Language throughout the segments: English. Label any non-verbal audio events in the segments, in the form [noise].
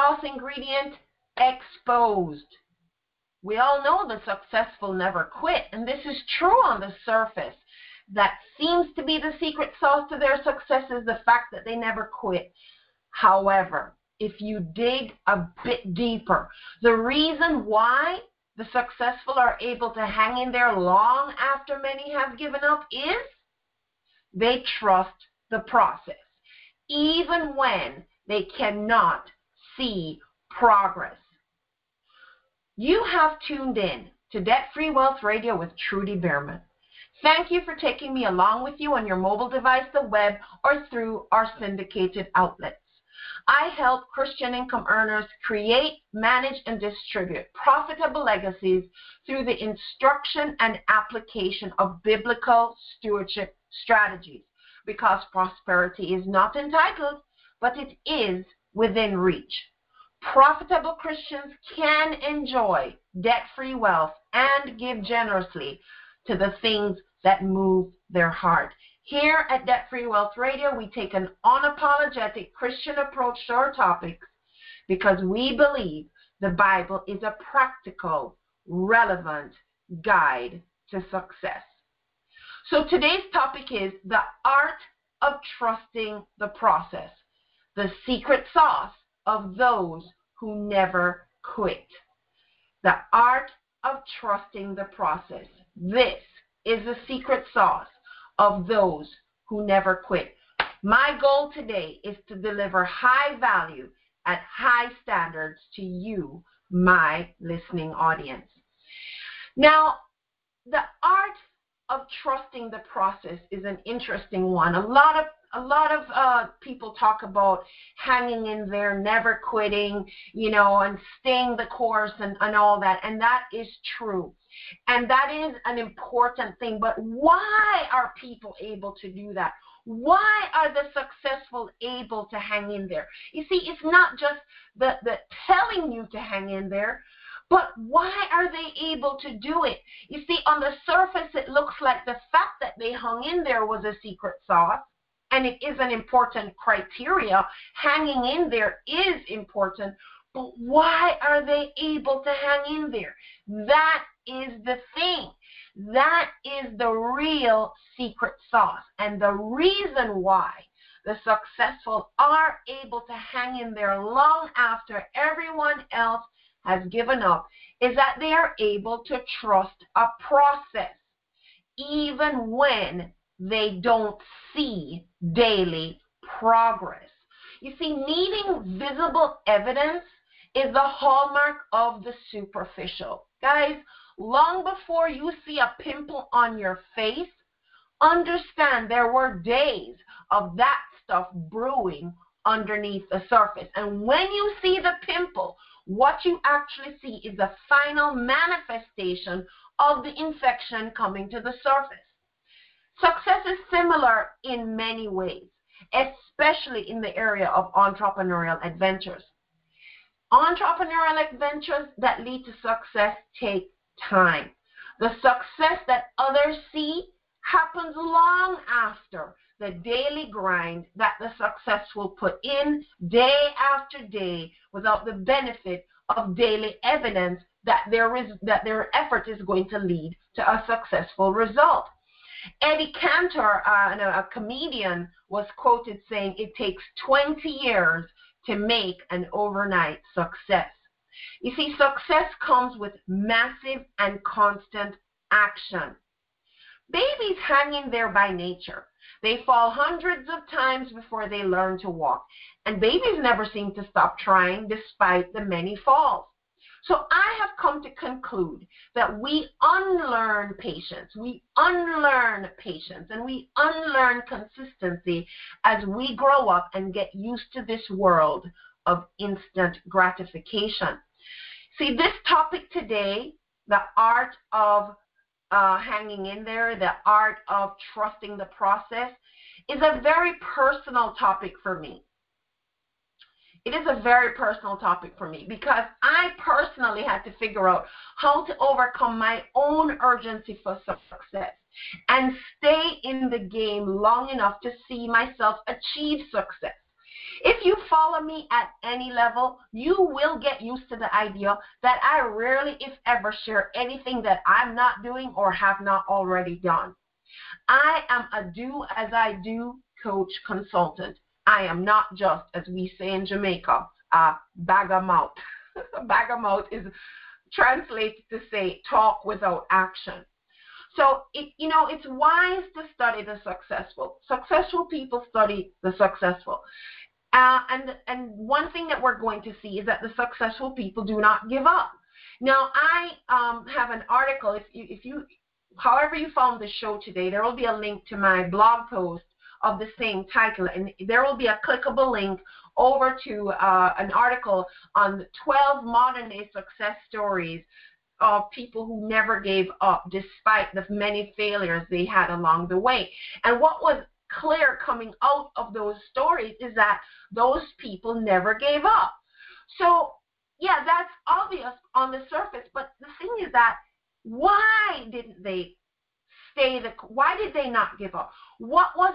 Sauce ingredient exposed. We all know the successful never quit, and this is true on the surface. That seems to be the secret sauce to their success is the fact that they never quit. However, if you dig a bit deeper, the reason why the successful are able to hang in there long after many have given up is they trust the process, even when they cannot see progress. You have tuned in to Debt Free Wealth Radio with Trudy Beerman. Thank you for taking me along with you on your mobile device, the web, or through our syndicated outlets. I help Christian income earners create, manage, and distribute profitable legacies through the instruction and application of biblical stewardship strategies because prosperity is not entitled, but it is within reach. Profitable Christians can enjoy debt free wealth and give generously to the things that move their heart. Here at Debt Free Wealth Radio, we take an unapologetic Christian approach to our topics because we believe the Bible is a practical, relevant guide to success. So today's topic is the art of trusting the process, the secret sauce of those who never quit. The art of trusting the process. This is the secret sauce of those who never quit. My goal today is to deliver high value at high standards to you, my listening audience. Now, the art of trusting the process is an interesting one. A lot of a lot of uh, people talk about hanging in there, never quitting, you know, and staying the course and, and all that. And that is true. And that is an important thing. But why are people able to do that? Why are the successful able to hang in there? You see, it's not just the, the telling you to hang in there, but why are they able to do it? You see, on the surface, it looks like the fact that they hung in there was a secret sauce and it is an important criteria. Hanging in there is important, but why are they able to hang in there? That is the thing. That is the real secret sauce. And the reason why the successful are able to hang in there long after everyone else has given up is that they are able to trust a process even when they don't see daily progress. You see, needing visible evidence is the hallmark of the superficial. Guys, long before you see a pimple on your face, understand there were days of that stuff brewing underneath the surface. And when you see the pimple, what you actually see is the final manifestation of the infection coming to the surface. Success is similar in many ways, especially in the area of entrepreneurial adventures. Entrepreneurial adventures that lead to success take time. The success that others see happens long after the daily grind that the successful put in day after day without the benefit of daily evidence that there is that their effort is going to lead to a successful result. Eddie Cantor, uh, a comedian, was quoted saying, It takes 20 years to make an overnight success. You see, success comes with massive and constant action. Babies hang in there by nature. They fall hundreds of times before they learn to walk. And babies never seem to stop trying despite the many falls. So I have come to conclude that we unlearn patience, we unlearn patience, and we unlearn consistency as we grow up and get used to this world of instant gratification. See, this topic today, the art of uh, hanging in there, the art of trusting the process, is a very personal topic for me it is a very personal topic for me because I personally had to figure out how to overcome my own urgency for success and stay in the game long enough to see myself achieve success. If you follow me at any level, you will get used to the idea that I rarely, if ever, share anything that I'm not doing or have not already done. I am a do as I do coach consultant. I am not just, as we say in Jamaica, a bag of mouth. [laughs] bag of mouth is translated to say talk without action. So it, you know, it's wise to study the successful. Successful people study the successful. Uh, and and one thing that we're going to see is that the successful people do not give up. Now I um, have an article. If you, if you, however you found the show today, there will be a link to my blog post of the same title, and there will be a clickable link over to uh, an article on 12 modern day success stories of people who never gave up despite the many failures they had along the way. And what was clear coming out of those stories is that those people never gave up. So, yeah, that's obvious on the surface, but the thing is that why didn't they stay the why did they not give up? What was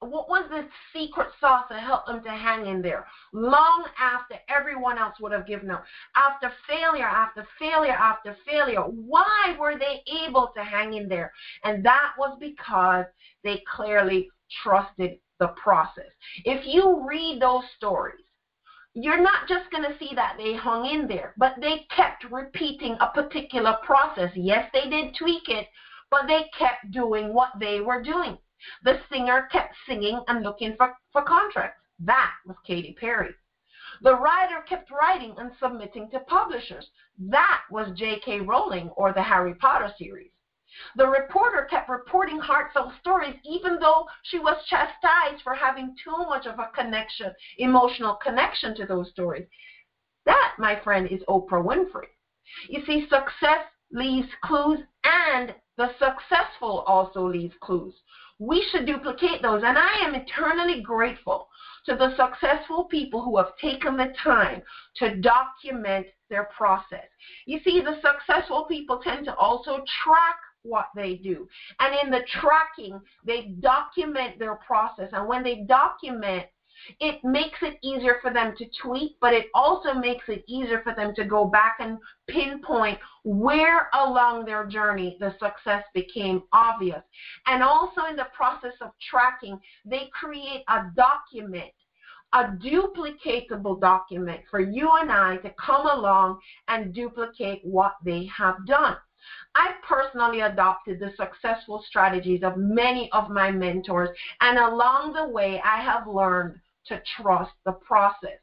what was the secret sauce that helped them to hang in there long after everyone else would have given up? After failure, after failure, after failure, why were they able to hang in there? And that was because they clearly trusted the process. If you read those stories, you're not just going to see that they hung in there, but they kept repeating a particular process. Yes, they did tweak it, but they kept doing what they were doing. The singer kept singing and looking for, for contracts. That was Katy Perry. The writer kept writing and submitting to publishers. That was J.K. Rowling or the Harry Potter series. The reporter kept reporting heartfelt stories even though she was chastised for having too much of a connection, emotional connection to those stories. That, my friend, is Oprah Winfrey. You see, success leaves clues and the successful also leaves clues. We should duplicate those. And I am eternally grateful to the successful people who have taken the time to document their process. You see, the successful people tend to also track what they do. And in the tracking, they document their process. And when they document, it makes it easier for them to tweak, but it also makes it easier for them to go back and pinpoint where along their journey the success became obvious. And also in the process of tracking, they create a document a duplicatable document for you and I to come along and duplicate what they have done. I personally adopted the successful strategies of many of my mentors, and along the way, I have learned to trust the process.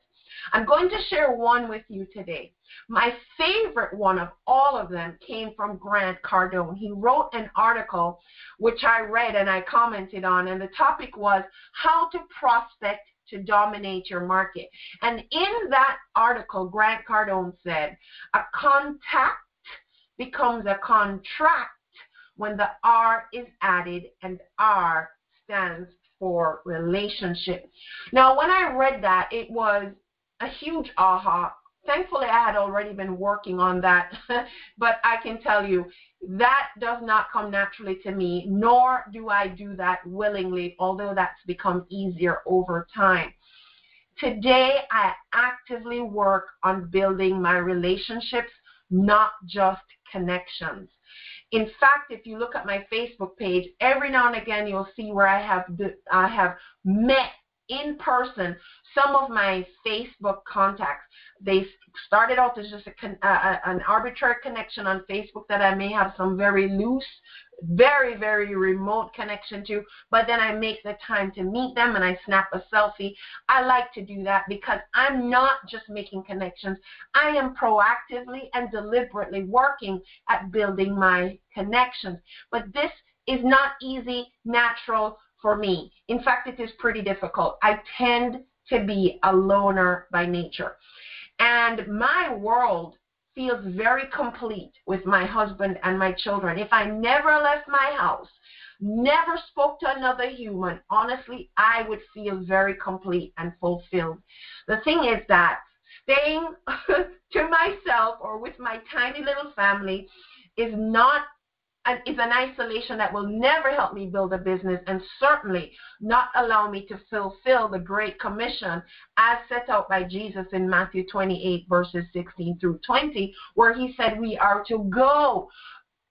I'm going to share one with you today. My favorite one of all of them came from Grant Cardone. He wrote an article which I read and I commented on, and the topic was how to prospect to dominate your market. And in that article, Grant Cardone said, a contact becomes a contract when the R is added and R stands for relationship. Now, when I read that, it was a huge aha. Thankfully, I had already been working on that, [laughs] but I can tell you that does not come naturally to me, nor do I do that willingly, although that's become easier over time. Today, I actively work on building my relationships, not just connections. In fact, if you look at my Facebook page, every now and again you'll see where I have I have met in person some of my Facebook contacts. They started out as just a, uh, an arbitrary connection on Facebook that I may have some very loose very, very remote connection to, but then I make the time to meet them and I snap a selfie. I like to do that because I'm not just making connections. I am proactively and deliberately working at building my connections. But this is not easy, natural for me. In fact, it is pretty difficult. I tend to be a loner by nature. And my world feels very complete with my husband and my children. If I never left my house, never spoke to another human, honestly, I would feel very complete and fulfilled. The thing is that staying [laughs] to myself or with my tiny little family is not is an isolation that will never help me build a business and certainly not allow me to fulfill the Great Commission as set out by Jesus in Matthew 28, verses 16 through 20, where he said we are to go.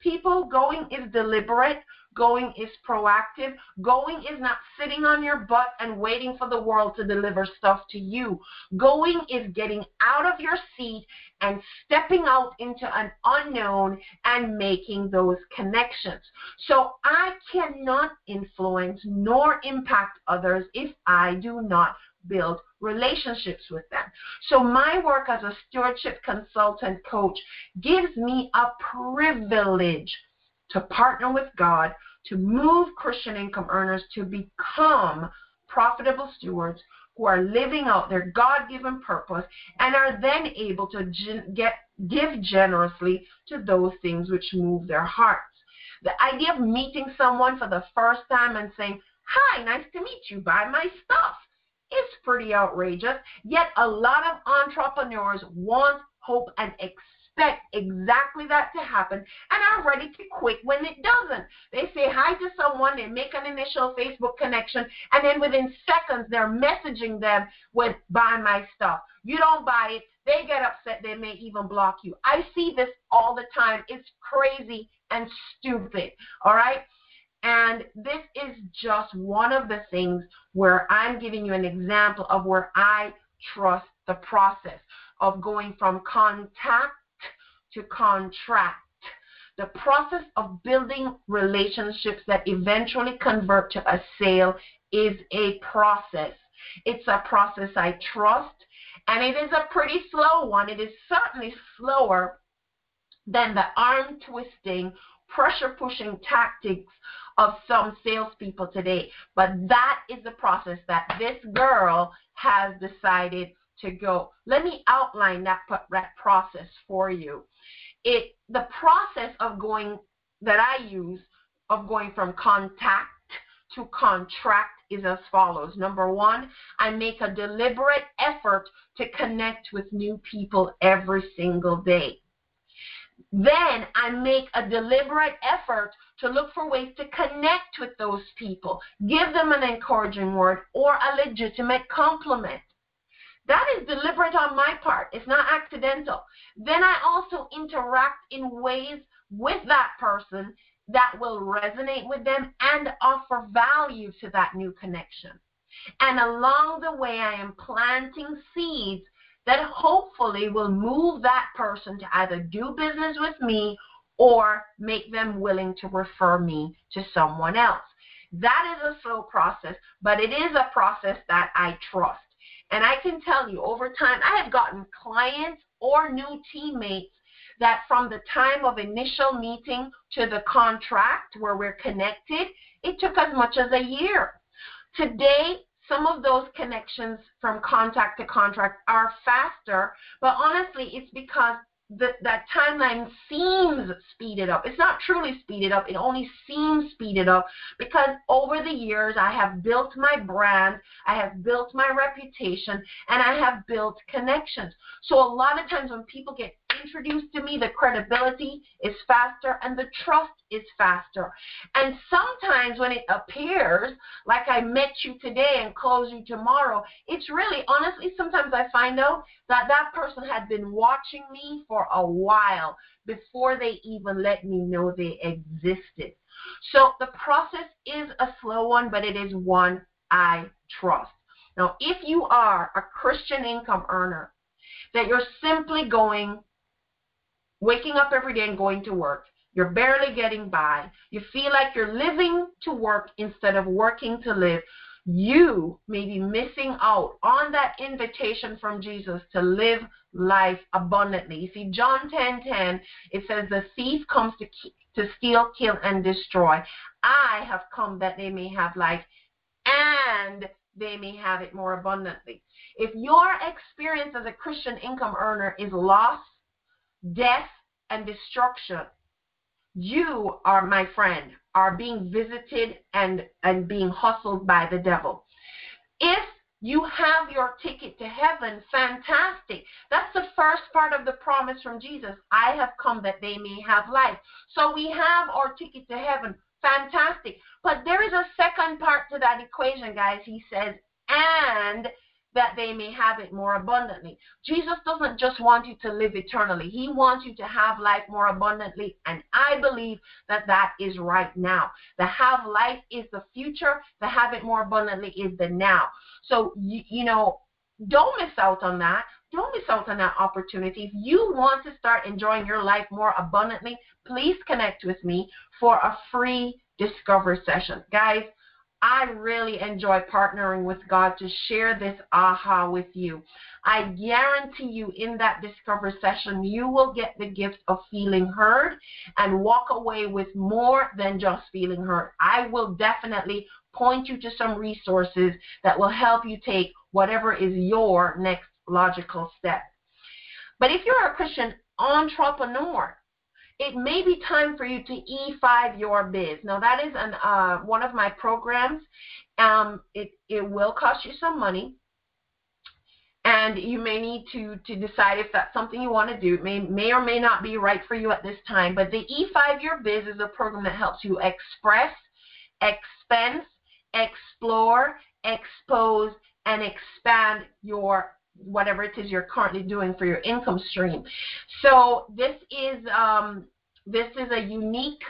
People going is deliberate, Going is proactive. Going is not sitting on your butt and waiting for the world to deliver stuff to you. Going is getting out of your seat and stepping out into an unknown and making those connections. So I cannot influence nor impact others if I do not build relationships with them. So my work as a stewardship consultant coach gives me a privilege to partner with God to move Christian income earners to become profitable stewards who are living out their God-given purpose and are then able to get give generously to those things which move their hearts. The idea of meeting someone for the first time and saying, "Hi, nice to meet you. Buy my stuff." is pretty outrageous. Yet a lot of entrepreneurs want, hope, and expect expect exactly that to happen and are ready to quit when it doesn't. They say hi to someone, they make an initial Facebook connection, and then within seconds they're messaging them with buy my stuff. You don't buy it, they get upset, they may even block you. I see this all the time. It's crazy and stupid. All right? And this is just one of the things where I'm giving you an example of where I trust the process of going from contact to contract. The process of building relationships that eventually convert to a sale is a process. It's a process I trust, and it is a pretty slow one. It is certainly slower than the arm twisting, pressure pushing tactics of some salespeople today. But that is the process that this girl has decided to go. Let me outline that, that process for you it the process of going that I use of going from contact to contract is as follows. Number one, I make a deliberate effort to connect with new people every single day. Then I make a deliberate effort to look for ways to connect with those people, give them an encouraging word or a legitimate compliment. That is deliberate on my part. It's not accidental. Then I also interact in ways with that person that will resonate with them and offer value to that new connection. And along the way, I am planting seeds that hopefully will move that person to either do business with me or make them willing to refer me to someone else. That is a slow process, but it is a process that I trust. And I can tell you over time, I have gotten clients or new teammates that from the time of initial meeting to the contract where we're connected, it took as much as a year. Today, some of those connections from contact to contract are faster, but honestly, it's because the, that timeline seems speeded up. It's not truly speeded up. It only seems speeded up because over the years I have built my brand, I have built my reputation, and I have built connections. So a lot of times when people get introduced to me, the credibility is faster and the trust is faster. And sometimes when it appears like I met you today and calls you tomorrow, it's really, honestly, sometimes I find out that that person had been watching me for a while before they even let me know they existed. So the process is a slow one, but it is one I trust. Now, if you are a Christian income earner, that you're simply going waking up every day and going to work. You're barely getting by. You feel like you're living to work instead of working to live. You may be missing out on that invitation from Jesus to live life abundantly. You see, John 10 10, it says, The thief comes to, to steal, kill, and destroy. I have come that they may have life and they may have it more abundantly. If your experience as a Christian income earner is loss, death, and destruction, you are, my friend, are being visited and, and being hustled by the devil. If You have your ticket to heaven. Fantastic. That's the first part of the promise from Jesus. I have come that they may have life. So we have our ticket to heaven. Fantastic. But there is a second part to that equation, guys. He says, and that they may have it more abundantly. Jesus doesn't just want you to live eternally. He wants you to have life more abundantly. And I believe that that is right now. The have life is the future. The have it more abundantly is the now. So, you, you know, don't miss out on that. Don't miss out on that opportunity. If you want to start enjoying your life more abundantly, please connect with me for a free discover session. Guys, I really enjoy partnering with God to share this aha with you. I guarantee you in that discover session, you will get the gift of feeling heard and walk away with more than just feeling heard. I will definitely point you to some resources that will help you take whatever is your next logical step. But if you're a Christian entrepreneur, it may be time for you to E5 your biz. Now that is an uh, one of my programs. Um, it it will cost you some money, and you may need to to decide if that's something you want to do. It may may or may not be right for you at this time. But the E5 your biz is a program that helps you express, expense, explore, expose, and expand your whatever it is you're currently doing for your income stream. So this is um, this is a unique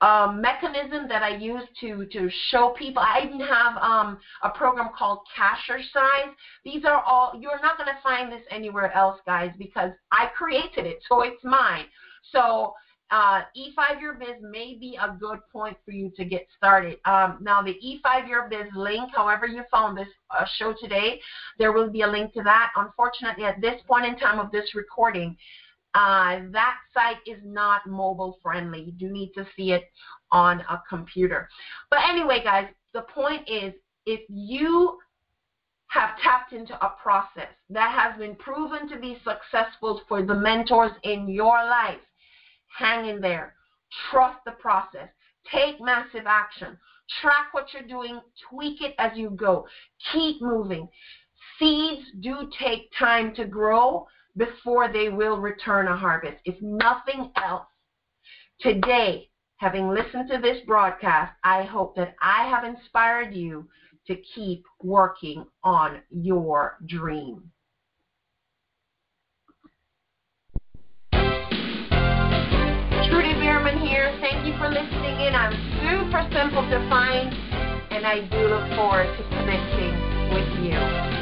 um, mechanism that I use to to show people. I even have um, a program called Cashercise. These are all you're not going to find this anywhere else, guys, because I created it, so it's mine. So uh, E5 Your Biz may be a good point for you to get started. Um, now, the E5 Your Biz link, however you found this uh, show today, there will be a link to that. Unfortunately, at this point in time of this recording, uh, that site is not mobile friendly. You do need to see it on a computer. But anyway, guys, the point is if you have tapped into a process that has been proven to be successful for the mentors in your life, hang in there. Trust the process. Take massive action. Track what you're doing. Tweak it as you go. Keep moving. Seeds do take time to grow before they will return a harvest. If nothing else, today, having listened to this broadcast, I hope that I have inspired you to keep working on your dream. you for listening in. I'm super simple to find, and I do look forward to connecting with you.